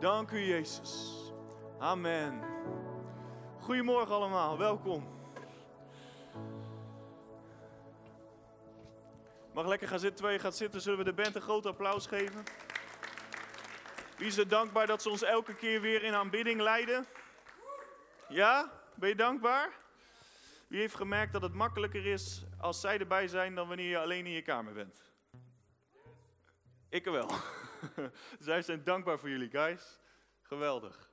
Dank u, Jezus. Amen. Goedemorgen allemaal, welkom. Mag lekker gaan zitten, je gaat zitten, zullen we de band een groot applaus geven. Wie is er dankbaar dat ze ons elke keer weer in aanbidding leiden? Ja? Ben je dankbaar? Wie heeft gemerkt dat het makkelijker is als zij erbij zijn dan wanneer je alleen in je kamer bent? Ik wel. zij zijn dankbaar voor jullie, guys. Geweldig.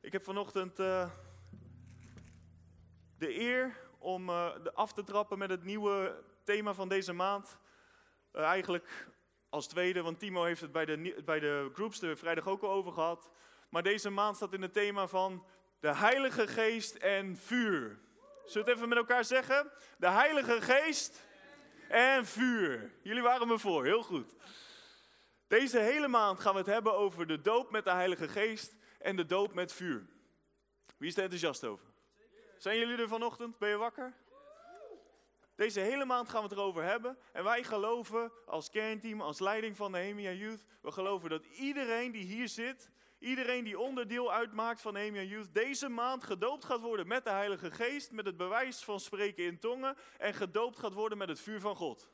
Ik heb vanochtend uh, de eer om uh, af te trappen met het nieuwe thema van deze maand. Uh, eigenlijk als tweede, want Timo heeft het bij de, bij de groups er vrijdag ook al over gehad. Maar deze maand staat in het thema van de Heilige Geest en vuur. Zullen we het even met elkaar zeggen? De Heilige Geest en vuur. Jullie waren me voor, heel goed. Deze hele maand gaan we het hebben over de doop met de Heilige Geest en de doop met vuur. Wie is er enthousiast over? Zijn jullie er vanochtend? Ben je wakker? Deze hele maand gaan we het erover hebben. En wij geloven als kernteam, als leiding van Nehemia Youth, we geloven dat iedereen die hier zit, iedereen die onderdeel uitmaakt van Nehemia Youth, deze maand gedoopt gaat worden met de Heilige Geest, met het bewijs van spreken in tongen en gedoopt gaat worden met het vuur van God.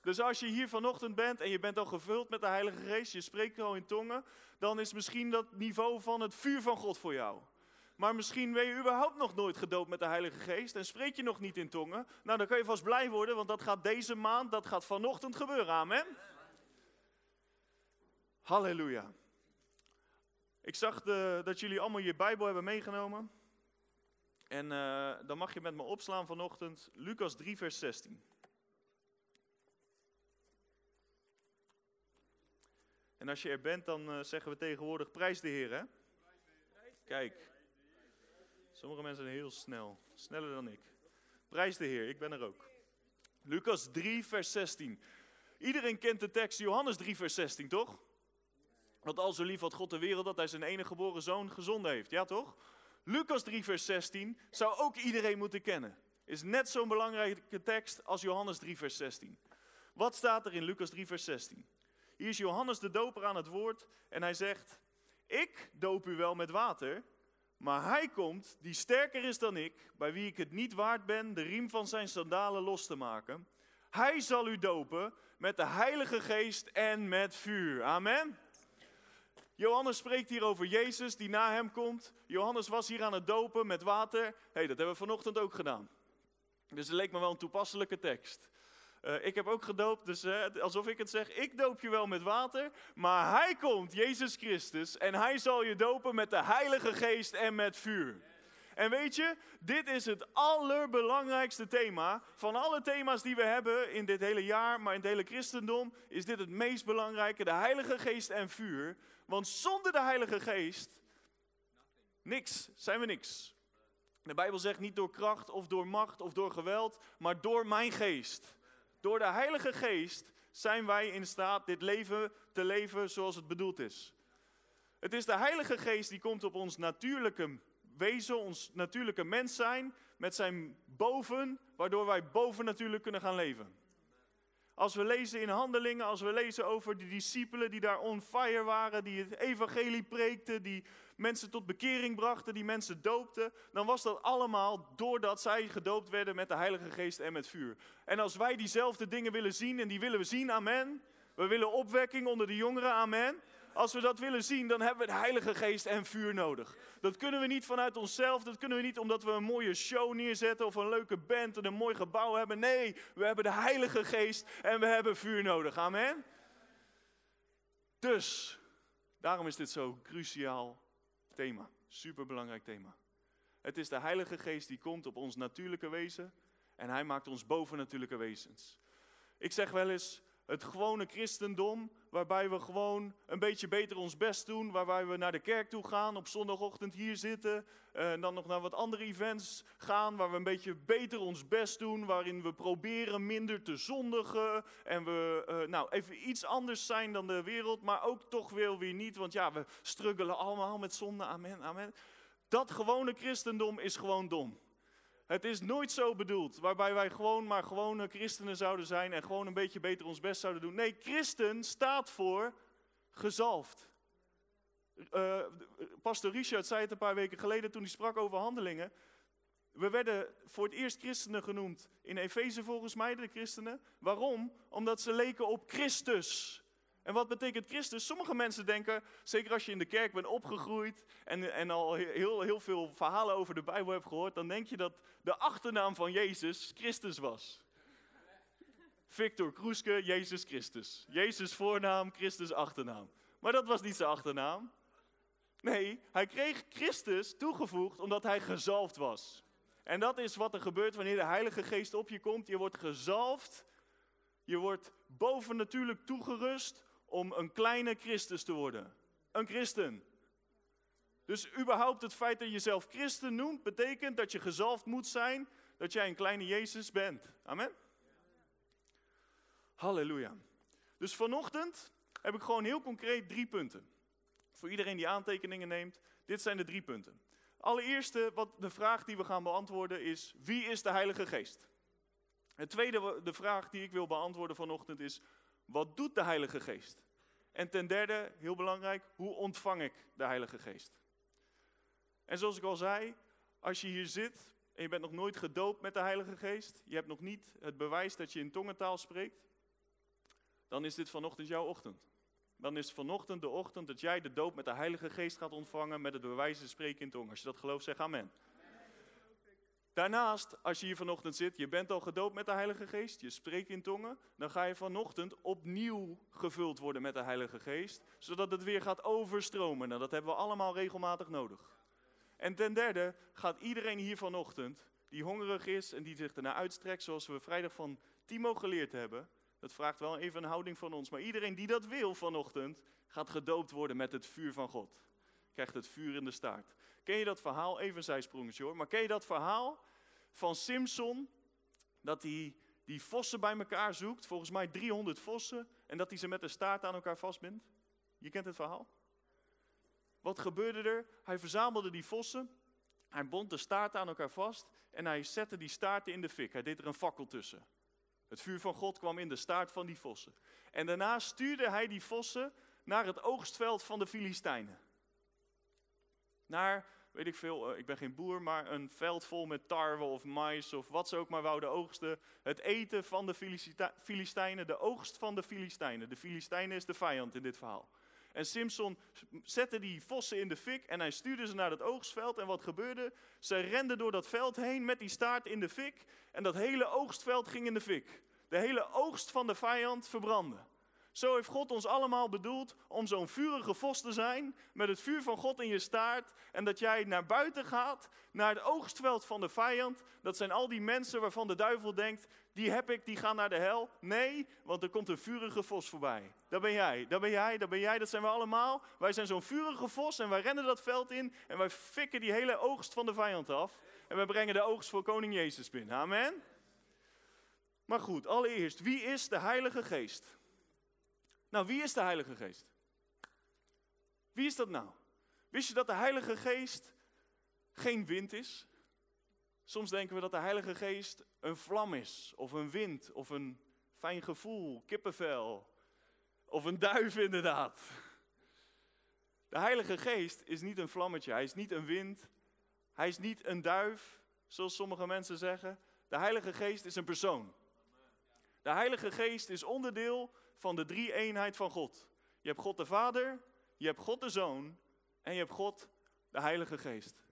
Dus als je hier vanochtend bent en je bent al gevuld met de Heilige Geest, je spreekt al in tongen, dan is misschien dat niveau van het vuur van God voor jou. Maar misschien ben je überhaupt nog nooit gedoopt met de Heilige Geest en spreek je nog niet in tongen. Nou, dan kun je vast blij worden, want dat gaat deze maand, dat gaat vanochtend gebeuren. Amen. Halleluja. Ik zag dat jullie allemaal je Bijbel hebben meegenomen. En uh, dan mag je met me opslaan vanochtend Lucas 3, vers 16. En als je er bent, dan uh, zeggen we tegenwoordig prijs de Heer, hè? Kijk, sommige mensen zijn heel snel, sneller dan ik. Prijs de Heer, ik ben er ook. Lucas 3, vers 16. Iedereen kent de tekst Johannes 3, vers 16, toch? Want al zo lief had God de wereld dat hij zijn enige geboren zoon gezonden heeft, ja toch? Lucas 3, vers 16 zou ook iedereen moeten kennen. Is net zo'n belangrijke tekst als Johannes 3, vers 16. Wat staat er in Lucas 3, vers 16? Hier is Johannes de Doper aan het woord en hij zegt: Ik doop u wel met water, maar hij komt die sterker is dan ik, bij wie ik het niet waard ben de riem van zijn sandalen los te maken. Hij zal u dopen met de Heilige Geest en met vuur. Amen. Johannes spreekt hier over Jezus die na hem komt. Johannes was hier aan het dopen met water. hey, dat hebben we vanochtend ook gedaan. Dus het leek me wel een toepasselijke tekst. Uh, ik heb ook gedoopt, dus uh, alsof ik het zeg, ik doop je wel met water, maar hij komt, Jezus Christus, en hij zal je dopen met de Heilige Geest en met vuur. En weet je, dit is het allerbelangrijkste thema. Van alle thema's die we hebben in dit hele jaar, maar in het hele christendom, is dit het meest belangrijke, de Heilige Geest en vuur. Want zonder de Heilige Geest, niks, zijn we niks. De Bijbel zegt niet door kracht of door macht of door geweld, maar door mijn geest. Door de Heilige Geest zijn wij in staat dit leven te leven zoals het bedoeld is. Het is de Heilige Geest die komt op ons natuurlijke wezen, ons natuurlijke mens zijn, met zijn boven, waardoor wij boven natuurlijk kunnen gaan leven. Als we lezen in handelingen, als we lezen over de discipelen die daar on fire waren, die het evangelie preekten, die mensen tot bekering brachten, die mensen doopten, dan was dat allemaal doordat zij gedoopt werden met de Heilige Geest en met vuur. En als wij diezelfde dingen willen zien, en die willen we zien, amen. We willen opwekking onder de jongeren, amen. Als we dat willen zien, dan hebben we de Heilige Geest en vuur nodig. Dat kunnen we niet vanuit onszelf, dat kunnen we niet omdat we een mooie show neerzetten of een leuke band en een mooi gebouw hebben. Nee, we hebben de Heilige Geest en we hebben vuur nodig. Amen. Dus, daarom is dit zo'n cruciaal thema. Superbelangrijk thema. Het is de Heilige Geest die komt op ons natuurlijke wezen en hij maakt ons bovennatuurlijke wezens. Ik zeg wel eens, het gewone christendom, waarbij we gewoon een beetje beter ons best doen, waarbij we naar de kerk toe gaan, op zondagochtend hier zitten, en dan nog naar wat andere events gaan, waar we een beetje beter ons best doen, waarin we proberen minder te zondigen en we uh, nou, even iets anders zijn dan de wereld, maar ook toch weer weer niet, want ja, we struggelen allemaal met zonde, amen, amen. Dat gewone christendom is gewoon dom. Het is nooit zo bedoeld, waarbij wij gewoon maar gewone christenen zouden zijn en gewoon een beetje beter ons best zouden doen. Nee, christen staat voor gezalfd. Uh, Pastor Richard zei het een paar weken geleden toen hij sprak over handelingen. We werden voor het eerst christenen genoemd in Efeze volgens mij, de christenen. Waarom? Omdat ze leken op Christus. En wat betekent Christus? Sommige mensen denken, zeker als je in de kerk bent opgegroeid en, en al heel, heel veel verhalen over de Bijbel hebt gehoord, dan denk je dat de achternaam van Jezus Christus was. Victor Kroeske, Jezus Christus. Jezus voornaam, Christus achternaam. Maar dat was niet zijn achternaam. Nee, hij kreeg Christus toegevoegd omdat hij gezalfd was. En dat is wat er gebeurt wanneer de Heilige Geest op je komt. Je wordt gezalfd. Je wordt bovennatuurlijk toegerust om een kleine Christus te worden. Een christen. Dus überhaupt het feit dat je jezelf christen noemt, betekent dat je gezalfd moet zijn, dat jij een kleine Jezus bent. Amen. Halleluja. Dus vanochtend heb ik gewoon heel concreet drie punten. Voor iedereen die aantekeningen neemt, dit zijn de drie punten. Allereerste, wat de vraag die we gaan beantwoorden is, wie is de Heilige Geest? Het tweede, de vraag die ik wil beantwoorden vanochtend is, wat doet de Heilige Geest? En ten derde, heel belangrijk, hoe ontvang ik de Heilige Geest? En zoals ik al zei, als je hier zit en je bent nog nooit gedoopt met de Heilige Geest, je hebt nog niet het bewijs dat je in tongentaal spreekt, dan is dit vanochtend jouw ochtend. Dan is vanochtend de ochtend dat jij de doop met de Heilige Geest gaat ontvangen met het bewijs te spreken in tong. Als je dat gelooft, zeg amen. Daarnaast, als je hier vanochtend zit, je bent al gedoopt met de Heilige Geest, je spreekt in tongen, dan ga je vanochtend opnieuw gevuld worden met de Heilige Geest, zodat het weer gaat overstromen. Nou, dat hebben we allemaal regelmatig nodig. En ten derde gaat iedereen hier vanochtend, die hongerig is en die zich ernaar uitstrekt, zoals we vrijdag van Timo geleerd hebben, dat vraagt wel even een houding van ons, maar iedereen die dat wil vanochtend, gaat gedoopt worden met het vuur van God. Krijgt het vuur in de staart. Ken je dat verhaal? Even een zijsprongetje hoor. Maar ken je dat verhaal van Simpson? Dat hij die vossen bij elkaar zoekt. Volgens mij 300 vossen. En dat hij ze met de staart aan elkaar vastbindt. Je kent het verhaal? Wat gebeurde er? Hij verzamelde die vossen. Hij bond de staart aan elkaar vast. En hij zette die staarten in de fik. Hij deed er een fakkel tussen. Het vuur van God kwam in de staart van die vossen. En daarna stuurde hij die vossen naar het oogstveld van de Filistijnen naar, weet ik veel, eh, ik ben geen boer, maar een veld vol met tarwe of mais of wat ze ook maar wouden oogsten. Het eten van de Filistijnen, de oogst van de Filistijnen. De Filistijnen is de vijand in dit verhaal. En Simpson zette die vossen in de fik en hij stuurde ze naar het oogstveld. En wat gebeurde? Ze renden door dat veld heen met die staart in de fik. En dat hele oogstveld ging in de fik. De hele oogst van de vijand verbrandde. Zo heeft God ons allemaal bedoeld om zo'n vurige vos te zijn, met het vuur van God in je staart. En dat jij naar buiten gaat, naar het oogstveld van de vijand. Dat zijn al die mensen waarvan de duivel denkt, die heb ik, die gaan naar de hel. Nee, want er komt een vurige vos voorbij. Dat ben jij, dat ben jij, dat ben jij, dat zijn we allemaal. Wij zijn zo'n vurige vos en wij rennen dat veld in en wij fikken die hele oogst van de vijand af. En we brengen de oogst voor koning Jezus binnen. Amen. Maar goed, allereerst, wie is de Heilige Geest? Nou, wie is de Heilige Geest? Wie is dat nou? Wist je dat de Heilige Geest geen wind is? Soms denken we dat de Heilige Geest een vlam is, of een wind, of een fijn gevoel, kippenvel, of een duif inderdaad. De Heilige Geest is niet een vlammetje, hij is niet een wind, hij is niet een duif, zoals sommige mensen zeggen. De Heilige Geest is een persoon. De Heilige Geest is onderdeel van de drie eenheid van God. Je hebt God de Vader, je hebt God de Zoon en je hebt God de Heilige Geest.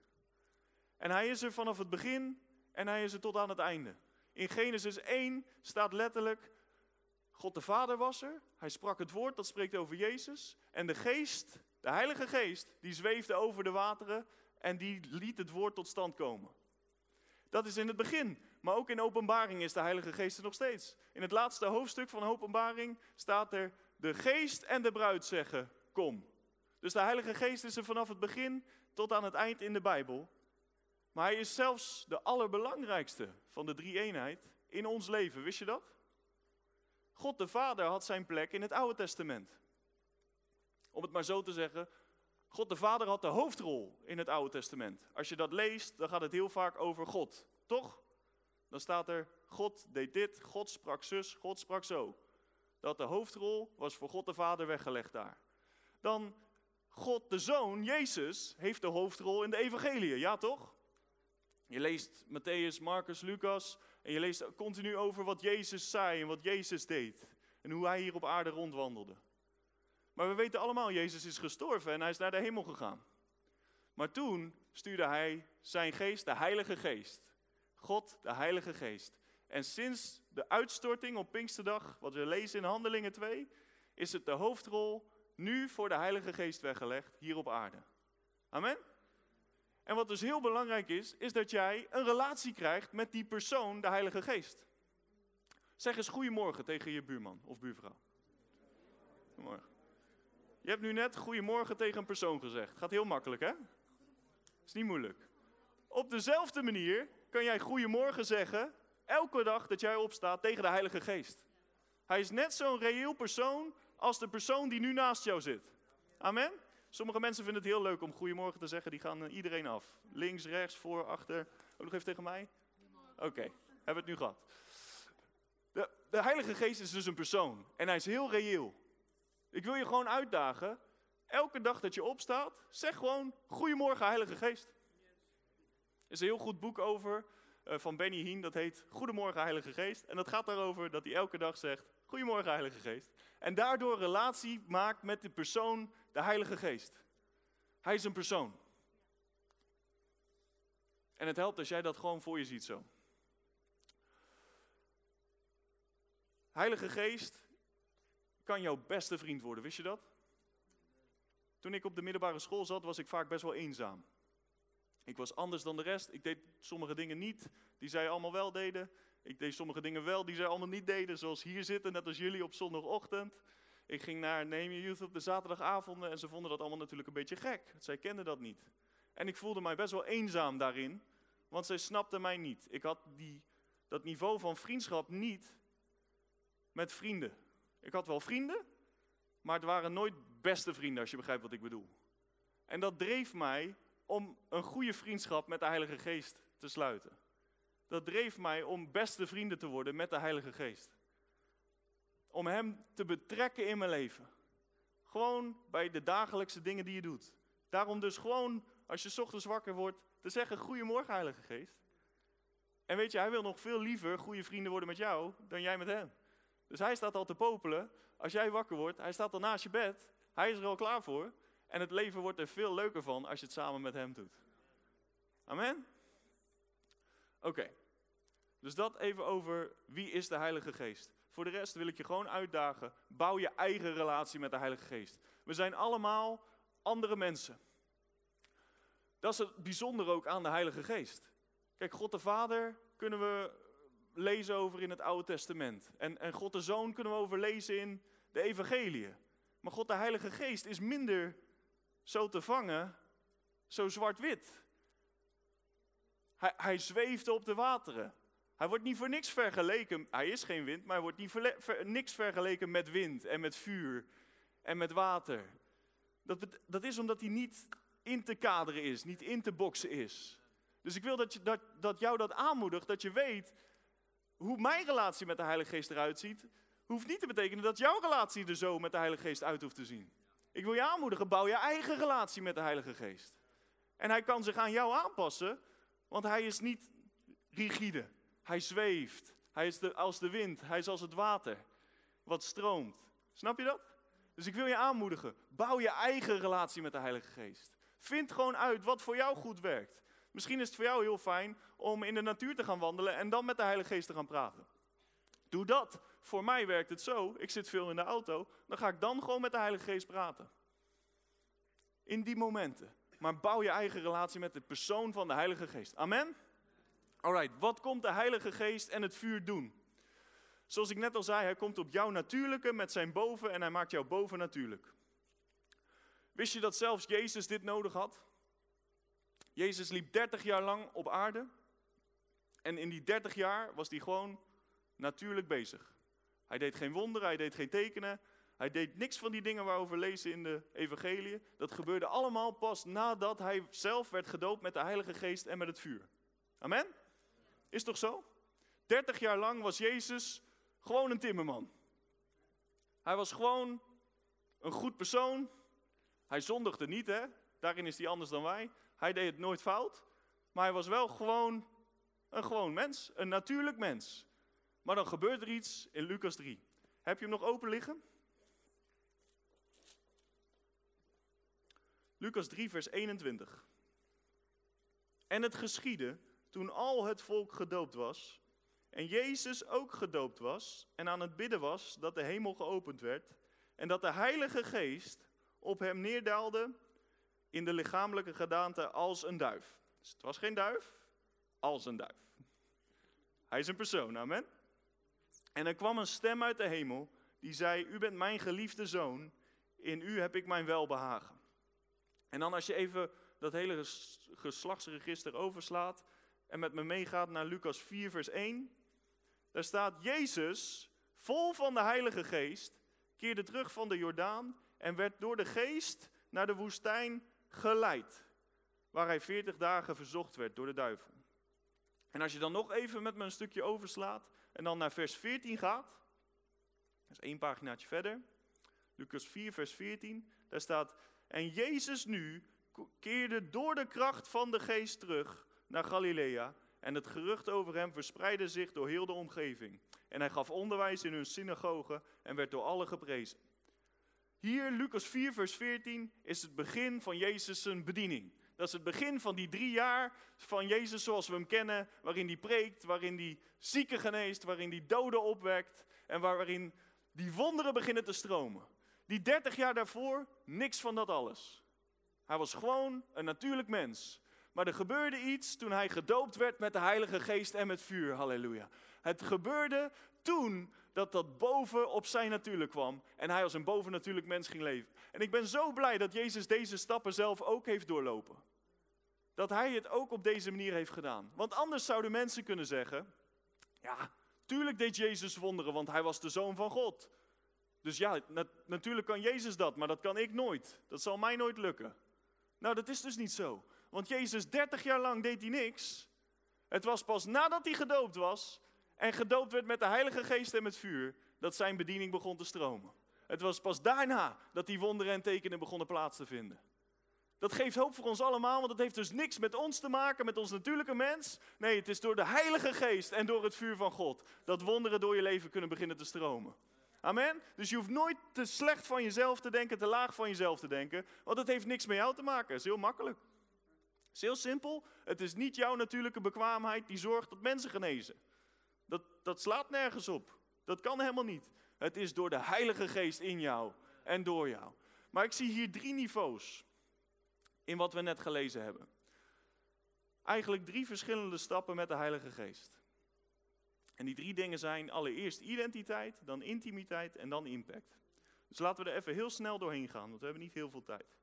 En hij is er vanaf het begin en hij is er tot aan het einde. In Genesis 1 staat letterlijk, God de Vader was er, hij sprak het woord, dat spreekt over Jezus. En de Geest, de Heilige Geest, die zweefde over de wateren en die liet het woord tot stand komen. Dat is in het begin. Maar ook in openbaring is de Heilige Geest er nog steeds. In het laatste hoofdstuk van openbaring staat er, de geest en de bruid zeggen, kom. Dus de Heilige Geest is er vanaf het begin tot aan het eind in de Bijbel. Maar hij is zelfs de allerbelangrijkste van de drie eenheid in ons leven. Wist je dat? God de Vader had zijn plek in het Oude Testament. Om het maar zo te zeggen, God de Vader had de hoofdrol in het Oude Testament. Als je dat leest, dan gaat het heel vaak over God, toch? Dan staat er, God deed dit, God sprak zus, God sprak zo. Dat de hoofdrol was voor God de Vader weggelegd daar. Dan God de Zoon, Jezus, heeft de hoofdrol in de evangelie, ja toch? Je leest Matthäus, Marcus, Lucas en je leest continu over wat Jezus zei en wat Jezus deed. En hoe hij hier op aarde rondwandelde. Maar we weten allemaal, Jezus is gestorven en hij is naar de hemel gegaan. Maar toen stuurde hij zijn geest, de Heilige Geest. God, de Heilige Geest. En sinds de uitstorting op Pinksterdag, wat we lezen in Handelingen 2, is het de hoofdrol nu voor de Heilige Geest weggelegd hier op aarde. Amen? En wat dus heel belangrijk is, is dat jij een relatie krijgt met die persoon, de Heilige Geest. Zeg eens goedemorgen tegen je buurman of buurvrouw. Goedemorgen. Je hebt nu net goedemorgen tegen een persoon gezegd. Gaat heel makkelijk, hè? Is niet moeilijk. Op dezelfde manier kan jij goedemorgen zeggen, elke dag dat jij opstaat tegen de Heilige Geest. Hij is net zo'n reëel persoon als de persoon die nu naast jou zit. Amen? Sommige mensen vinden het heel leuk om goedemorgen te zeggen, die gaan eh, iedereen af. Links, rechts, voor, achter. Ook nog even tegen mij? Oké, hebben we het nu gehad. De, de Heilige Geest is dus een persoon en hij is heel reëel. Ik wil je gewoon uitdagen, elke dag dat je opstaat, zeg gewoon Goedemorgen Heilige Geest. Is een heel goed boek over uh, van Benny Hien, dat heet Goedemorgen Heilige Geest. En dat gaat daarover dat hij elke dag zegt Goedemorgen Heilige Geest. En daardoor relatie maakt met de persoon, de Heilige Geest. Hij is een persoon. En het helpt als jij dat gewoon voor je ziet zo. Heilige Geest kan jouw beste vriend worden, wist je dat? Toen ik op de middelbare school zat, was ik vaak best wel eenzaam. Ik was anders dan de rest. Ik deed sommige dingen niet die zij allemaal wel deden. Ik deed sommige dingen wel die zij allemaal niet deden, zoals hier zitten, net als jullie op zondagochtend. Ik ging naar Neem Je Youth op de zaterdagavonden en ze vonden dat allemaal natuurlijk een beetje gek. Zij kenden dat niet. En ik voelde mij best wel eenzaam daarin, want zij snapten mij niet. Ik had die, dat niveau van vriendschap niet met vrienden. Ik had wel vrienden, maar het waren nooit beste vrienden, als je begrijpt wat ik bedoel. En dat dreef mij om een goede vriendschap met de Heilige Geest te sluiten. Dat dreef mij om beste vrienden te worden met de Heilige Geest. Om Hem te betrekken in mijn leven. Gewoon bij de dagelijkse dingen die je doet. Daarom dus gewoon, als je ochtends wakker wordt, te zeggen: Goedemorgen, Heilige Geest. En weet je, Hij wil nog veel liever goede vrienden worden met jou dan jij met Hem. Dus Hij staat al te popelen. Als jij wakker wordt, Hij staat al naast je bed. Hij is er al klaar voor. En het leven wordt er veel leuker van als je het samen met Hem doet. Amen? Oké. Dus dat even over wie is de Heilige Geest. Voor de rest wil ik je gewoon uitdagen. Bouw je eigen relatie met de Heilige Geest. We zijn allemaal andere mensen. Dat is het bijzondere ook aan de Heilige Geest. Kijk, God de Vader kunnen we lezen over in het Oude Testament. En, en God de Zoon kunnen we overlezen in de Evangelie. Maar God de Heilige Geest is minder zo te vangen, zo zwart-wit. Hij, hij zweeft op de wateren. Hij wordt niet voor niks vergeleken. Hij is geen wind, maar hij wordt niet ver, niks vergeleken met wind en met vuur en met water. Dat, dat is omdat hij niet in te kaderen is, niet in te boksen is. Dus ik wil dat, je, dat, dat jou dat aanmoedigt, dat je weet hoe mijn relatie met de Heilige Geest eruit ziet. Hoeft niet te betekenen dat jouw relatie er zo met de Heilige Geest uit hoeft te zien. Ik wil je aanmoedigen, bouw je eigen relatie met de Heilige Geest. En hij kan zich aan jou aanpassen, want hij is niet rigide. Hij zweeft. Hij is de, als de wind. Hij is als het water wat stroomt. Snap je dat? Dus ik wil je aanmoedigen. Bouw je eigen relatie met de Heilige Geest. Vind gewoon uit wat voor jou goed werkt. Misschien is het voor jou heel fijn om in de natuur te gaan wandelen en dan met de Heilige Geest te gaan praten. Doe dat. Voor mij werkt het zo. Ik zit veel in de auto. Dan ga ik dan gewoon met de Heilige Geest praten. In die momenten. Maar bouw je eigen relatie met de persoon van de Heilige Geest. Amen? Alright, wat komt de Heilige Geest en het vuur doen? Zoals ik net al zei, hij komt op jouw natuurlijke met zijn boven en hij maakt jou boven natuurlijk. Wist je dat zelfs Jezus dit nodig had? Jezus liep 30 jaar lang op aarde. En in die 30 jaar was hij gewoon natuurlijk bezig. Hij deed geen wonderen, hij deed geen tekenen. Hij deed niks van die dingen waarover we lezen in de evangelie. Dat gebeurde allemaal pas nadat hij zelf werd gedoopt met de Heilige Geest en met het vuur. Amen? Is toch zo? 30 jaar lang was Jezus gewoon een timmerman. Hij was gewoon een goed persoon. Hij zondigde niet, hè? Daarin is hij anders dan wij. Hij deed het nooit fout. Maar hij was wel gewoon een gewoon mens, een natuurlijk mens. Maar dan gebeurt er iets in Lucas 3. Heb je hem nog open liggen? Lucas 3, vers 21. En het geschiedde toen al het volk gedoopt was, en Jezus ook gedoopt was, en aan het bidden was dat de hemel geopend werd, en dat de Heilige Geest op hem neerdaalde in de lichamelijke gedaante als een duif. Dus het was geen duif, als een duif. Hij is een persoon, amen. En er kwam een stem uit de hemel die zei: U bent mijn geliefde zoon, in u heb ik mijn welbehagen. En dan als je even dat hele geslachtsregister overslaat en met me meegaat naar Lucas 4, vers 1, daar staat Jezus, vol van de Heilige Geest, keerde terug van de Jordaan en werd door de Geest naar de woestijn geleid, waar hij 40 dagen verzocht werd door de duivel. En als je dan nog even met me een stukje overslaat en dan naar vers 14 gaat, dat is één paginaatje verder, Lucas 4, vers 14, daar staat, en Jezus nu keerde door de kracht van de geest terug naar Galilea en het gerucht over hem verspreidde zich door heel de omgeving. En hij gaf onderwijs in hun synagogen en werd door allen geprezen. Hier, Lucas 4, vers 14, is het begin van Jezus' bediening. Dat is het begin van die drie jaar van Jezus zoals we hem kennen, waarin hij preekt, waarin hij zieken geneest, waarin hij doden opwekt en waarin die wonderen beginnen te stromen. Die 30 jaar daarvoor, niks van dat alles. Hij was gewoon een natuurlijk mens. Maar er gebeurde iets toen hij gedoopt werd met de Heilige Geest en met vuur. Halleluja. Het gebeurde toen dat dat boven op zijn natuurlijk kwam en hij als een bovennatuurlijk mens ging leven. En ik ben zo blij dat Jezus deze stappen zelf ook heeft doorlopen. Dat hij het ook op deze manier heeft gedaan. Want anders zouden mensen kunnen zeggen, ja, tuurlijk deed Jezus wonderen, want hij was de zoon van God. Dus ja, natuurlijk kan Jezus dat, maar dat kan ik nooit. Dat zal mij nooit lukken. Nou, dat is dus niet zo. Want Jezus, 30 jaar lang deed hij niks. Het was pas nadat hij gedoopt was en gedoopt werd met de Heilige Geest en met vuur, dat zijn bediening begon te stromen. Het was pas daarna dat die wonderen en tekenen begonnen plaats te vinden. Dat geeft hoop voor ons allemaal, want het heeft dus niks met ons te maken, met ons natuurlijke mens. Nee, het is door de Heilige Geest en door het vuur van God dat wonderen door je leven kunnen beginnen te stromen. Amen? Dus je hoeft nooit te slecht van jezelf te denken, te laag van jezelf te denken, want het heeft niks met jou te maken. Het is heel makkelijk. Het is heel simpel. Het is niet jouw natuurlijke bekwaamheid die zorgt dat mensen genezen. Dat, dat slaat nergens op. Dat kan helemaal niet. Het is door de Heilige Geest in jou en door jou. Maar ik zie hier drie niveaus in wat we net gelezen hebben. Eigenlijk drie verschillende stappen met de Heilige Geest. En die drie dingen zijn allereerst identiteit, dan intimiteit en dan impact. Dus laten we er even heel snel doorheen gaan, want we hebben niet heel veel tijd.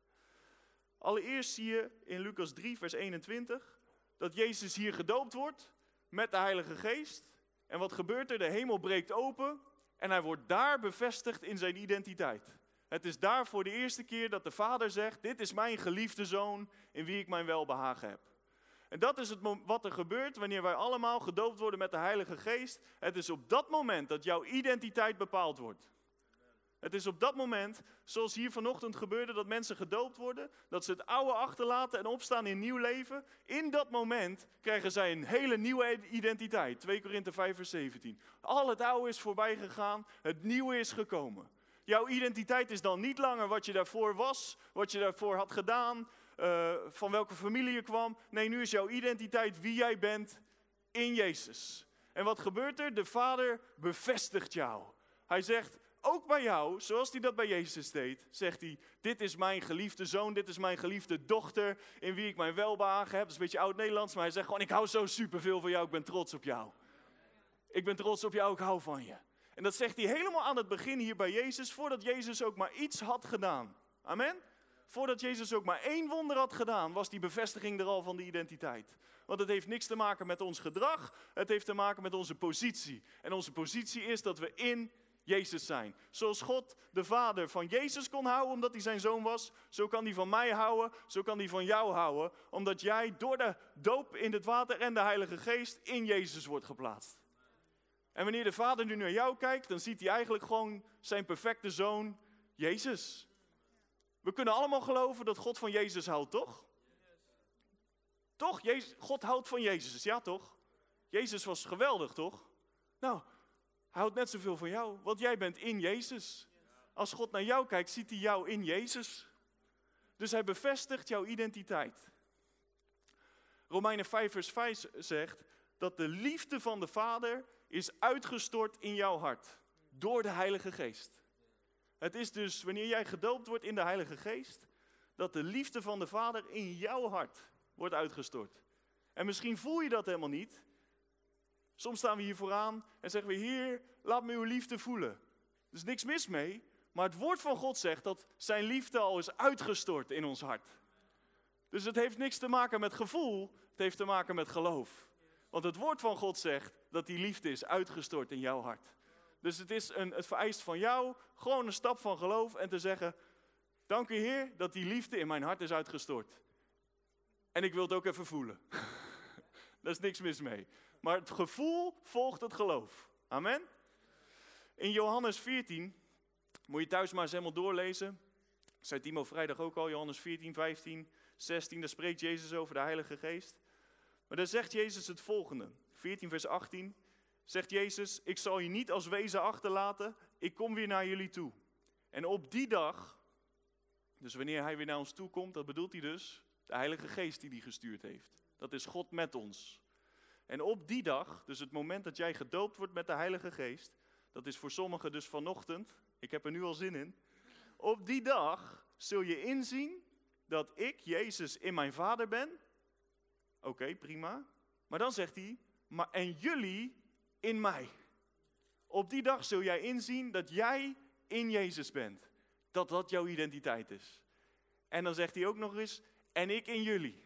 Allereerst zie je in Lucas 3, vers 21, dat Jezus hier gedoopt wordt met de Heilige Geest. En wat gebeurt er? De hemel breekt open en hij wordt daar bevestigd in zijn identiteit. Het is daar voor de eerste keer dat de Vader zegt: Dit is mijn geliefde zoon in wie ik mijn welbehagen heb. En dat is het wat er gebeurt wanneer wij allemaal gedoopt worden met de Heilige Geest. Het is op dat moment dat jouw identiteit bepaald wordt. Het is op dat moment, zoals hier vanochtend gebeurde, dat mensen gedoopt worden, dat ze het oude achterlaten en opstaan in nieuw leven. In dat moment krijgen zij een hele nieuwe identiteit. 2 Korinthe 5 vers 17. Al het oude is voorbij gegaan, het nieuwe is gekomen. Jouw identiteit is dan niet langer wat je daarvoor was, wat je daarvoor had gedaan, uh, van welke familie je kwam. Nee, nu is jouw identiteit wie jij bent in Jezus. En wat gebeurt er? De Vader bevestigt jou. Hij zegt, ook bij jou, zoals hij dat bij Jezus deed, zegt hij: Dit is mijn geliefde zoon, dit is mijn geliefde dochter, in wie ik mijn welbehagen heb. Dat is een beetje oud-Nederlands, maar hij zegt gewoon: Ik hou zo superveel van jou, ik ben trots op jou. Ik ben trots op jou, ik hou van je. En dat zegt hij helemaal aan het begin hier bij Jezus, voordat Jezus ook maar iets had gedaan. Amen? Voordat Jezus ook maar één wonder had gedaan, was die bevestiging er al van de identiteit. Want het heeft niks te maken met ons gedrag, het heeft te maken met onze positie. En onze positie is dat we in Jezus zijn. Zoals God de Vader van Jezus kon houden omdat hij zijn zoon was, zo kan hij van mij houden, zo kan hij van jou houden, omdat jij door de doop in het water en de Heilige Geest in Jezus wordt geplaatst. En wanneer de vader nu naar jou kijkt, dan ziet hij eigenlijk gewoon zijn perfecte zoon, Jezus. We kunnen allemaal geloven dat God van Jezus houdt, toch? Toch? Jezus, God houdt van Jezus, ja toch? Jezus was geweldig, toch? Nou, hij houdt net zoveel van jou, want jij bent in Jezus. Als God naar jou kijkt, ziet hij jou in Jezus. Dus hij bevestigt jouw identiteit. Romeinen 5 vers 5 zegt dat de liefde van de Vader is uitgestort in jouw hart door de Heilige Geest. Het is dus wanneer jij gedoopt wordt in de Heilige Geest, dat de liefde van de Vader in jouw hart wordt uitgestort. En misschien voel je dat helemaal niet. Soms staan we hier vooraan en zeggen we, Heer, laat me uw liefde voelen. Er is niks mis mee, maar het woord van God zegt dat zijn liefde al is uitgestort in ons hart. Dus het heeft niks te maken met gevoel, het heeft te maken met geloof. Want het woord van God zegt dat die liefde is uitgestort in jouw hart. Dus het, is een, het vereist van jou gewoon een stap van geloof en te zeggen: Dank u Heer dat die liefde in mijn hart is uitgestort. En ik wil het ook even voelen. Daar is niks mis mee. Maar het gevoel volgt het geloof. Amen. In Johannes 14, moet je thuis maar eens helemaal doorlezen. Zei Timo vrijdag ook al, Johannes 14, 15, 16, daar spreekt Jezus over de Heilige Geest. Maar dan zegt Jezus het volgende. 14 vers 18 zegt Jezus, ik zal je niet als wezen achterlaten, ik kom weer naar jullie toe. En op die dag, dus wanneer hij weer naar ons toe komt, dat bedoelt hij dus de Heilige Geest die hij gestuurd heeft. Dat is God met ons. En op die dag, dus het moment dat jij gedoopt wordt met de Heilige Geest, dat is voor sommigen dus vanochtend, ik heb er nu al zin in. Op die dag zul je inzien dat ik, Jezus, in mijn Vader ben. Oké, prima. Maar dan zegt hij, maar en jullie in mij. Op die dag zul jij inzien dat jij in Jezus bent. Dat dat jouw identiteit is. En dan zegt hij ook nog eens, en ik in jullie.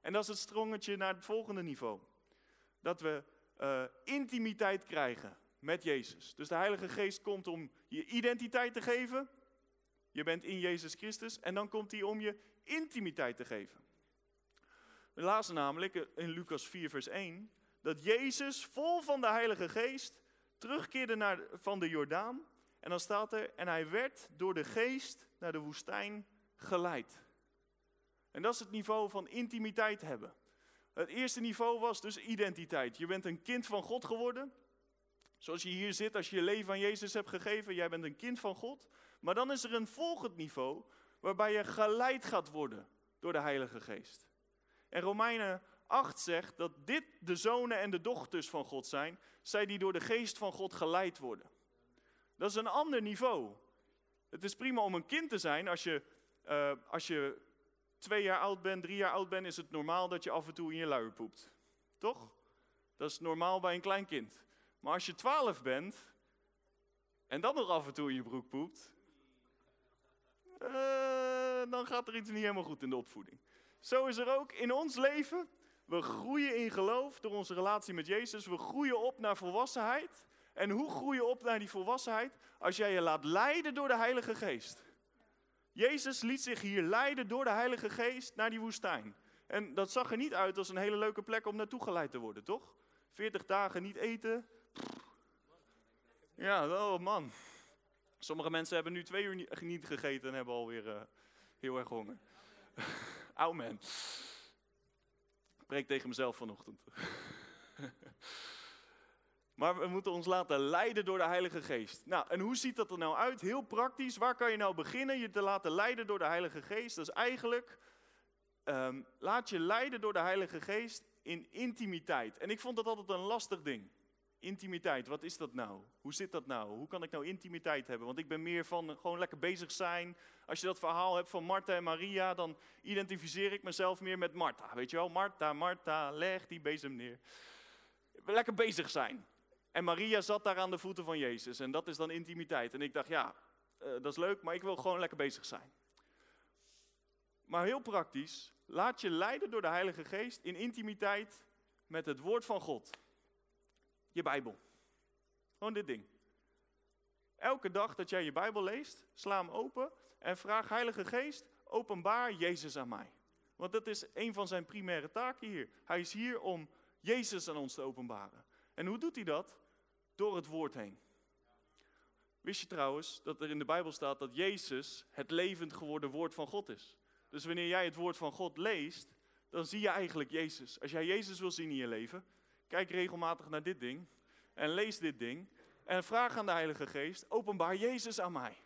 En dat is het strongetje naar het volgende niveau. Dat we uh, intimiteit krijgen met Jezus. Dus de Heilige Geest komt om je identiteit te geven. Je bent in Jezus Christus. En dan komt hij om je intimiteit te geven. Lazen namelijk in Lucas 4, vers 1 dat Jezus vol van de Heilige Geest terugkeerde naar, van de Jordaan. En dan staat er, en hij werd door de Geest naar de woestijn geleid. En dat is het niveau van intimiteit hebben. Het eerste niveau was dus identiteit. Je bent een kind van God geworden. Zoals je hier zit, als je je leven aan Jezus hebt gegeven, jij bent een kind van God. Maar dan is er een volgend niveau waarbij je geleid gaat worden door de Heilige Geest. En Romeinen 8 zegt dat dit de zonen en de dochters van God zijn, zij die door de geest van God geleid worden. Dat is een ander niveau. Het is prima om een kind te zijn. Als je, uh, als je twee jaar oud bent, drie jaar oud bent, is het normaal dat je af en toe in je luier poept. Toch? Dat is normaal bij een klein kind. Maar als je twaalf bent en dan nog af en toe in je broek poept, uh, dan gaat er iets niet helemaal goed in de opvoeding. Zo is er ook in ons leven. We groeien in geloof door onze relatie met Jezus. We groeien op naar volwassenheid. En hoe groei je op naar die volwassenheid? Als jij je laat leiden door de Heilige Geest. Jezus liet zich hier leiden door de Heilige Geest naar die woestijn. En dat zag er niet uit als een hele leuke plek om naartoe geleid te worden, toch? 40 dagen niet eten. Ja, oh man. Sommige mensen hebben nu twee uur niet gegeten en hebben alweer uh, heel erg honger. Amen. Ik preek tegen mezelf vanochtend. maar we moeten ons laten leiden door de Heilige Geest. Nou, en hoe ziet dat er nou uit? Heel praktisch. Waar kan je nou beginnen je te laten leiden door de Heilige Geest? Dat is eigenlijk, um, laat je leiden door de Heilige Geest in intimiteit. En ik vond dat altijd een lastig ding. Intimiteit, wat is dat nou? Hoe zit dat nou? Hoe kan ik nou intimiteit hebben? Want ik ben meer van gewoon lekker bezig zijn. Als je dat verhaal hebt van Martha en Maria, dan identificeer ik mezelf meer met Martha. Weet je wel, Martha, Martha, leg die bezem neer. Lekker bezig zijn. En Maria zat daar aan de voeten van Jezus. En dat is dan intimiteit. En ik dacht, ja, uh, dat is leuk, maar ik wil gewoon lekker bezig zijn. Maar heel praktisch, laat je leiden door de Heilige Geest in intimiteit met het woord van God je Bijbel. Gewoon dit ding. Elke dag dat jij je Bijbel leest, sla hem open en vraag Heilige Geest, openbaar Jezus aan mij. Want dat is een van zijn primaire taken hier. Hij is hier om Jezus aan ons te openbaren. En hoe doet hij dat? door het woord heen. Wist je trouwens dat er in de Bijbel staat dat Jezus het levend geworden woord van God is? Dus wanneer jij het woord van God leest, dan zie je eigenlijk Jezus. Als jij Jezus wil zien in je leven, kijk regelmatig naar dit ding en lees dit ding en vraag aan de Heilige Geest, openbaar Jezus aan mij.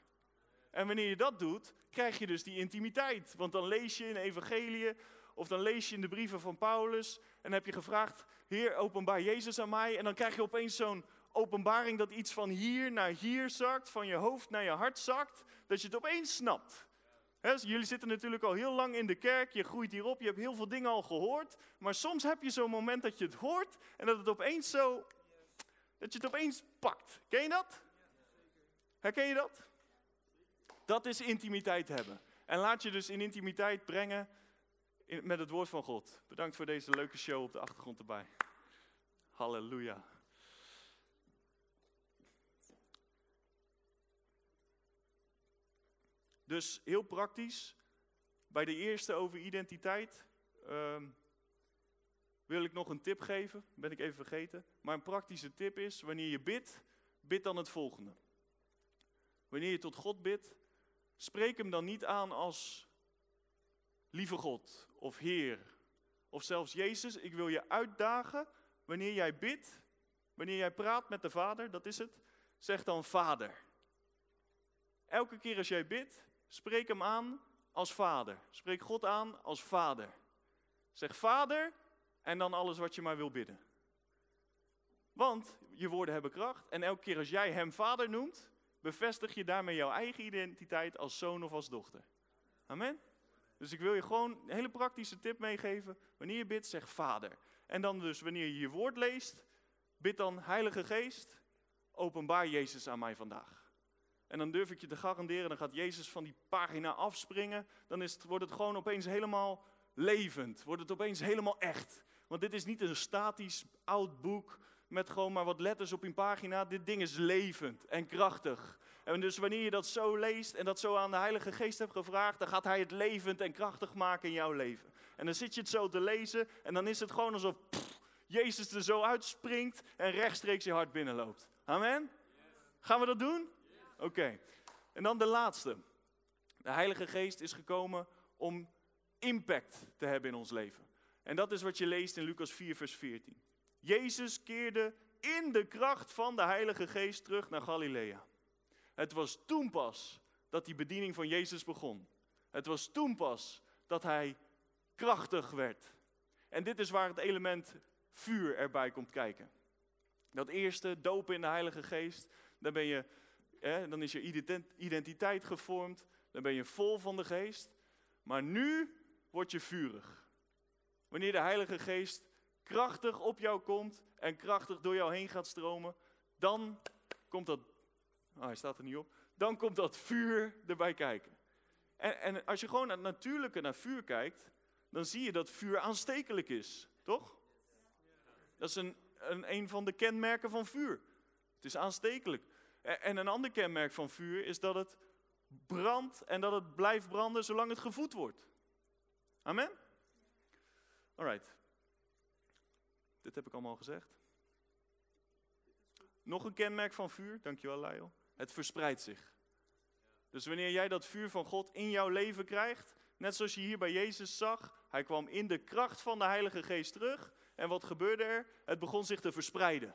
En wanneer je dat doet, krijg je dus die intimiteit. Want dan lees je in evangelie of dan lees je in de brieven van Paulus en heb je gevraagd, Heer, openbaar Jezus aan mij. En dan krijg je opeens zo'n openbaring dat iets van hier naar hier zakt, van je hoofd naar je hart zakt, dat je het opeens snapt. jullie zitten natuurlijk al heel lang in de kerk, je groeit hierop, je hebt heel veel dingen al gehoord, maar soms heb je zo'n moment dat je het hoort en dat het opeens zo, dat je het opeens pakt. Ken je dat? Herken je dat? Dat is intimiteit hebben. En laat je dus in intimiteit brengen met het woord van God. Bedankt voor deze leuke show op de achtergrond erbij. Halleluja. Dus heel praktisch, bij de eerste over identiteit ehm, wil ik nog een tip geven, ben ik even vergeten. Maar een praktische tip is, wanneer je bidt, bid dan het volgende. Wanneer je tot God bidt, spreek hem dan niet aan als lieve God of Heer of zelfs Jezus. Ik wil je uitdagen, wanneer jij bidt, wanneer jij praat met de Vader, dat is het, zeg dan Vader. Elke keer als jij bidt, Spreek hem aan als vader. Spreek God aan als vader. Zeg vader en dan alles wat je maar wil bidden. Want je woorden hebben kracht en elke keer als jij hem vader noemt, bevestig je daarmee jouw eigen identiteit als zoon of als dochter. Amen? Dus ik wil je gewoon een hele praktische tip meegeven. Wanneer je bidt, zeg vader. En dan dus wanneer je je woord leest, bid dan Heilige Geest, openbaar Jezus aan mij vandaag. En dan durf ik je te garanderen, dan gaat Jezus van die pagina afspringen. Dan is het, wordt het gewoon opeens helemaal levend. Wordt het opeens helemaal echt. Want dit is niet een statisch oud boek met gewoon maar wat letters op een pagina. Dit ding is levend en krachtig. En dus wanneer je dat zo leest en dat zo aan de Heilige Geest hebt gevraagd, dan gaat Hij het levend en krachtig maken in jouw leven. En dan zit je het zo te lezen en dan is het gewoon alsof Jezus er zo uitspringt en rechtstreeks je hart binnenloopt. Amen? Gaan we dat doen? Oké. En dan de laatste. De Heilige Geest is gekomen om impact te hebben in ons leven. En dat is wat je leest in Lucas 4, vers 14. Jezus keerde in de kracht van de Heilige Geest terug naar Galilea. Het was toen pas dat die bediening van Jezus begon. Het was toen pas dat hij krachtig werd. En dit is waar het element vuur erbij komt kijken. Dat eerste, dopen in de Heilige Geest, daar ben je dan is je identiteit gevormd, dan ben je vol van de geest. Maar nu word je vurig. Wanneer de Heilige Geest krachtig op jou komt en krachtig door jou heen gaat stromen, dan komt dat, oh, hij staat er niet op, dan komt dat vuur erbij kijken. En, en als je gewoon naar het natuurlijke naar vuur kijkt, dan zie je dat vuur aanstekelijk is, toch? Dat is een, een, een van de kenmerken van vuur. Het is aanstekelijk. En een ander kenmerk van vuur is dat het brandt en dat het blijft branden zolang het gevoed wordt. Amen? Alright. Dit heb ik allemaal gezegd. Nog een kenmerk van vuur, dankjewel Lyle. Het verspreidt zich. Dus wanneer jij dat vuur van God in jouw leven krijgt, net zoals je hier bij Jezus zag, hij kwam in de kracht van de Heilige Geest terug. En wat gebeurde er? Het begon zich te verspreiden.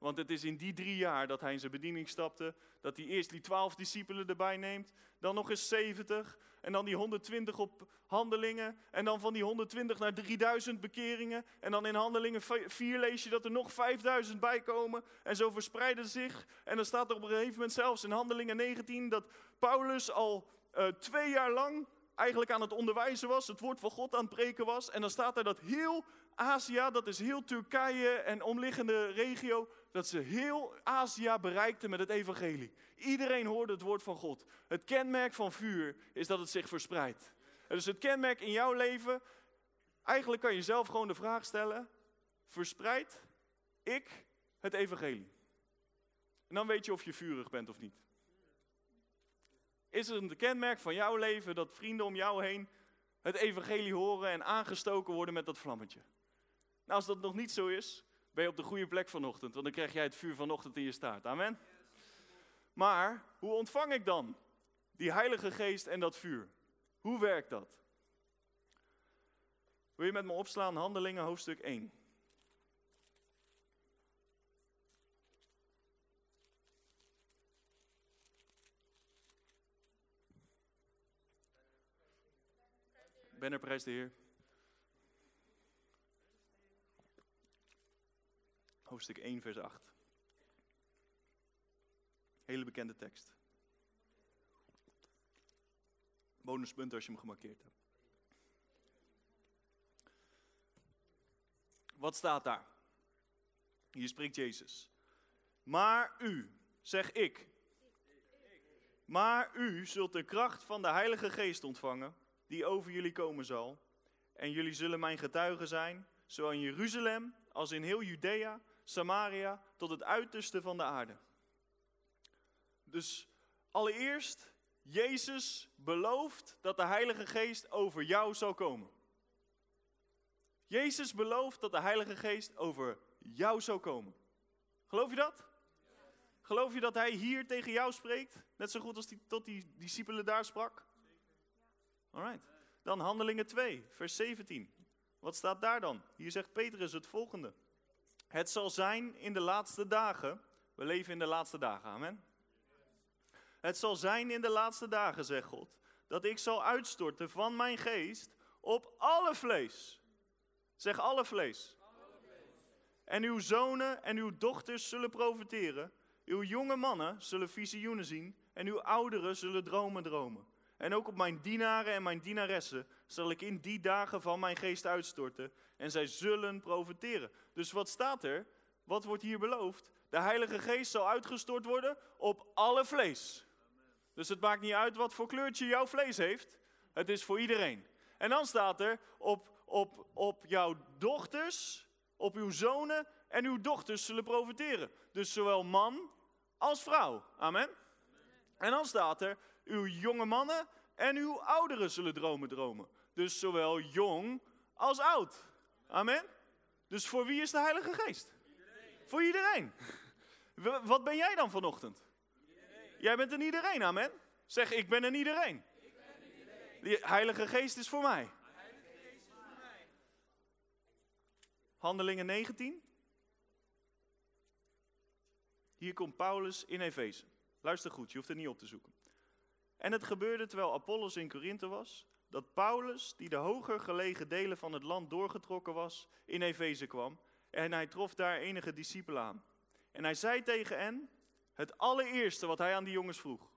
Want het is in die drie jaar dat hij in zijn bediening stapte, dat hij eerst die twaalf discipelen erbij neemt, dan nog eens 70 en dan die 120 op handelingen en dan van die 120 naar 3000 bekeringen en dan in handelingen 4 lees je dat er nog 5000 bij komen en zo verspreiden zich en dan staat er op een gegeven moment zelfs in handelingen 19 dat Paulus al uh, twee jaar lang eigenlijk aan het onderwijzen was, het woord van God aan het preken was en dan staat er dat heel Azië, dat is heel Turkije en omliggende regio, dat ze heel Azië bereikten met het evangelie. Iedereen hoorde het woord van God. Het kenmerk van vuur is dat het zich verspreidt. Dus het kenmerk in jouw leven, eigenlijk kan je zelf gewoon de vraag stellen, verspreid ik het evangelie? En dan weet je of je vurig bent of niet. Is het een kenmerk van jouw leven dat vrienden om jou heen het evangelie horen en aangestoken worden met dat vlammetje? Nou, als dat nog niet zo is, ben je op de goede plek vanochtend, want dan krijg jij het vuur vanochtend in je staart. Amen. Maar hoe ontvang ik dan die Heilige Geest en dat vuur? Hoe werkt dat? Wil je met me opslaan, Handelingen hoofdstuk 1. Banner, prijs de Heer. Hoofdstuk 1, vers 8. Hele bekende tekst. Bonuspunt als je hem gemarkeerd hebt. Wat staat daar? Hier spreekt Jezus. Maar u, zeg ik. Maar u zult de kracht van de Heilige Geest ontvangen, die over jullie komen zal. En jullie zullen mijn getuigen zijn, zowel in Jeruzalem als in heel Judea, Samaria, tot het uiterste van de aarde. Dus allereerst, Jezus belooft dat de Heilige Geest over jou zal komen. Jezus belooft dat de Heilige Geest over jou zou komen. Geloof je dat? Geloof je dat hij hier tegen jou spreekt? Net zo goed als hij tot die discipelen daar sprak? Alright. Dan Handelingen 2, vers 17. Wat staat daar dan? Hier zegt Petrus het volgende. Het zal zijn in de laatste dagen. We leven in de laatste dagen, amen. Het zal zijn in de laatste dagen, zegt God, dat ik zal uitstorten van mijn geest op alle vlees. Zeg alle vlees. En uw zonen en uw dochters zullen profiteren. Uw jonge mannen zullen visioenen zien. En uw ouderen zullen dromen dromen. En ook op mijn dienaren en mijn dienaressen zal ik in die dagen van mijn geest uitstorten. En zij zullen profiteren. Dus wat staat er? Wat wordt hier beloofd? De Heilige Geest zal uitgestort worden op alle vlees. Dus het maakt niet uit wat voor kleurtje jouw vlees heeft. Het is voor iedereen. En dan staat er op, op, op jouw dochters, op uw zonen en uw dochters zullen profiteren. Dus zowel man als vrouw. Amen. En dan staat er, uw jonge mannen en uw ouderen zullen dromen dromen. Dus zowel jong als oud. Amen. Dus voor wie is de Heilige Geest? Voor iedereen. Wat ben jij dan vanochtend? Jij bent een iedereen, amen. Zeg, ik ben een iedereen. De Heilige Geest is voor mij. Handelingen 19. Hier komt Paulus in Efeze. Luister goed, je hoeft het niet op te zoeken. En het gebeurde terwijl Apollos in Korinthe was, dat Paulus, die de hoger gelegen delen van het land doorgetrokken was, in Efeze kwam. En hij trof daar enige discipelen aan. En hij zei tegen hen, het allereerste wat hij aan die jongens vroeg,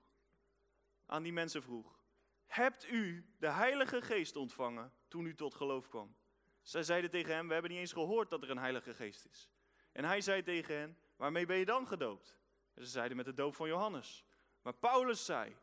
aan die mensen vroeg. Hebt u de Heilige Geest ontvangen toen u tot geloof kwam? Zij zeiden tegen hem, we hebben niet eens gehoord dat er een Heilige Geest is. En hij zei tegen hen, waarmee ben je dan gedoopt? En ze zeiden met de doop van Johannes. Maar Paulus zei,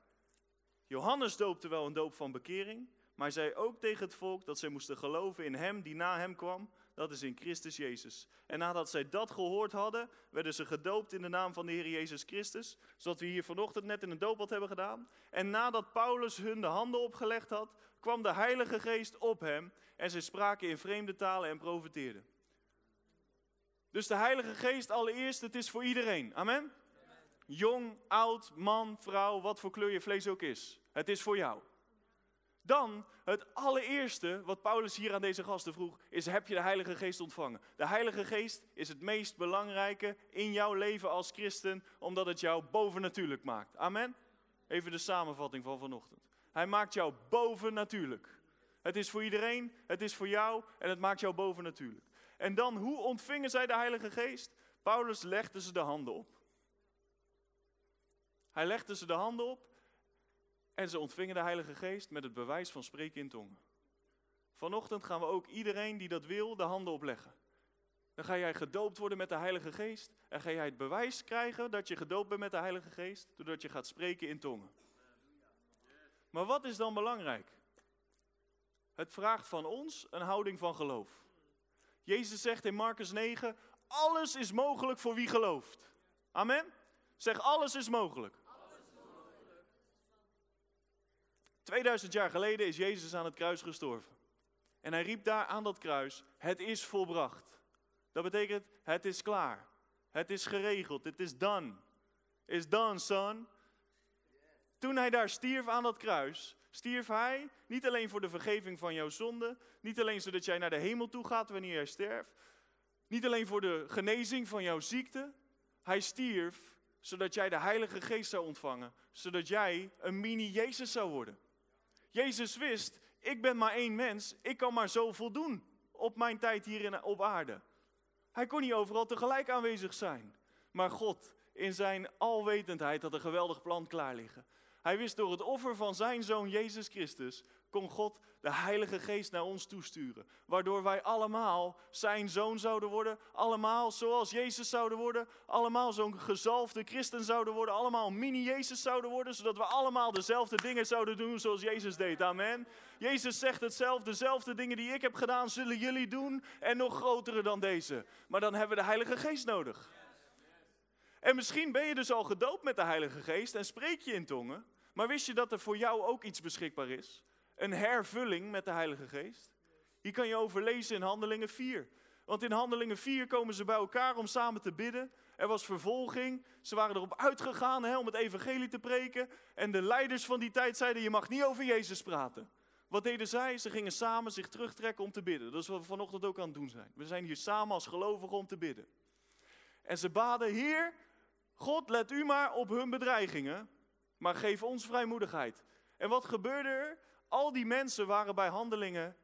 Johannes doopte wel een doop van bekering, maar zei ook tegen het volk dat zij moesten geloven in hem die na hem kwam, dat is in Christus Jezus. En nadat zij dat gehoord hadden, werden ze gedoopt in de naam van de Heer Jezus Christus, zoals we hier vanochtend net in een doopbad hebben gedaan. En nadat Paulus hun de handen opgelegd had, kwam de Heilige Geest op hem en ze spraken in vreemde talen en profeteerden. Dus de Heilige Geest allereerst, het is voor iedereen. Amen? Jong, oud, man, vrouw, wat voor kleur je vlees ook is. Het is voor jou. Dan het allereerste wat Paulus hier aan deze gasten vroeg, is heb je de Heilige Geest ontvangen? De Heilige Geest is het meest belangrijke in jouw leven als christen, omdat het jou bovennatuurlijk maakt. Amen? Even de samenvatting van vanochtend. Hij maakt jou bovennatuurlijk. Het is voor iedereen, het is voor jou en het maakt jou bovennatuurlijk. En dan, hoe ontvingen zij de Heilige Geest? Paulus legde ze de handen op. Hij legde ze de handen op en ze ontvingen de Heilige Geest met het bewijs van spreken in tongen. Vanochtend gaan we ook iedereen die dat wil de handen opleggen. Dan ga jij gedoopt worden met de Heilige Geest en ga jij het bewijs krijgen dat je gedoopt bent met de Heilige Geest, doordat je gaat spreken in tongen. Maar wat is dan belangrijk? Het vraagt van ons een houding van geloof. Jezus zegt in Marcus 9, alles is mogelijk voor wie gelooft. Amen? Zeg, alles is mogelijk. 2000 jaar geleden is Jezus aan het kruis gestorven. En hij riep daar aan dat kruis, het is volbracht. Dat betekent, het is klaar. Het is geregeld. Het is done. Is done, son. Toen hij daar stierf aan dat kruis, stierf hij niet alleen voor de vergeving van jouw zonde, niet alleen zodat jij naar de hemel toe gaat wanneer jij sterft, niet alleen voor de genezing van jouw ziekte, hij stierf zodat jij de Heilige Geest zou ontvangen, zodat jij een mini-Jezus zou worden. Jezus wist, ik ben maar één mens, ik kan maar zoveel doen op mijn tijd hier op aarde. Hij kon niet overal tegelijk aanwezig zijn. Maar God, in zijn alwetendheid, had een geweldig plan klaar liggen. Hij wist door het offer van zijn zoon Jezus Christus, kon God de Heilige Geest naar ons toesturen. Waardoor wij allemaal zijn zoon zouden worden, allemaal zoals Jezus zouden worden, allemaal zo'n gezalfde christen zouden worden, allemaal mini-Jezus zouden worden, zodat we allemaal dezelfde dingen zouden doen zoals Jezus deed. Amen. Jezus zegt hetzelfde, dezelfde dingen die ik heb gedaan, zullen jullie doen en nog grotere dan deze. Maar dan hebben we de Heilige Geest nodig. En misschien ben je dus al gedoopt met de Heilige Geest en spreek je in tongen. Maar wist je dat er voor jou ook iets beschikbaar is? Een hervulling met de Heilige Geest? Hier kan je over lezen in Handelingen 4. Want in Handelingen 4 komen ze bij elkaar om samen te bidden. Er was vervolging. Ze waren erop uitgegaan om het evangelie te preken. En de leiders van die tijd zeiden, je mag niet over Jezus praten. Wat deden zij? Ze gingen samen zich terugtrekken om te bidden. Dat is wat we vanochtend ook aan het doen zijn. We zijn hier samen als gelovigen om te bidden. En ze baden, Heer, God, let u maar op hun bedreigingen, maar geef ons vrijmoedigheid. En wat gebeurde er? Al die mensen waren bij handelingen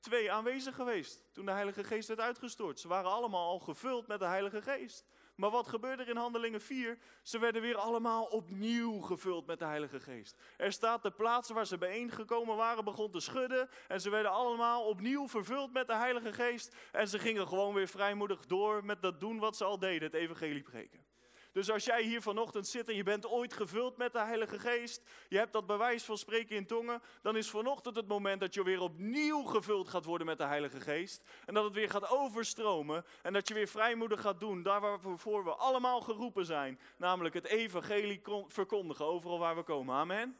twee aanwezig geweest toen de Heilige Geest werd uitgestort. Ze waren allemaal al gevuld met de Heilige Geest. Maar wat gebeurde er in Handelingen 4? Ze werden weer allemaal opnieuw gevuld met de Heilige Geest. Er staat de plaatsen waar ze bijeengekomen waren begon te schudden. En ze werden allemaal opnieuw vervuld met de Heilige Geest. En ze gingen gewoon weer vrijmoedig door met dat doen wat ze al deden, het evangelie preken. Dus als jij hier vanochtend zit en je bent ooit gevuld met de Heilige Geest, je hebt dat bewijs van spreken in tongen, dan is vanochtend het moment dat je weer opnieuw gevuld gaat worden met de Heilige Geest. En dat het weer gaat overstromen en dat je weer vrijmoedig gaat doen, daar waarvoor we allemaal geroepen zijn, namelijk het evangelie verkondigen overal waar we komen. Amen.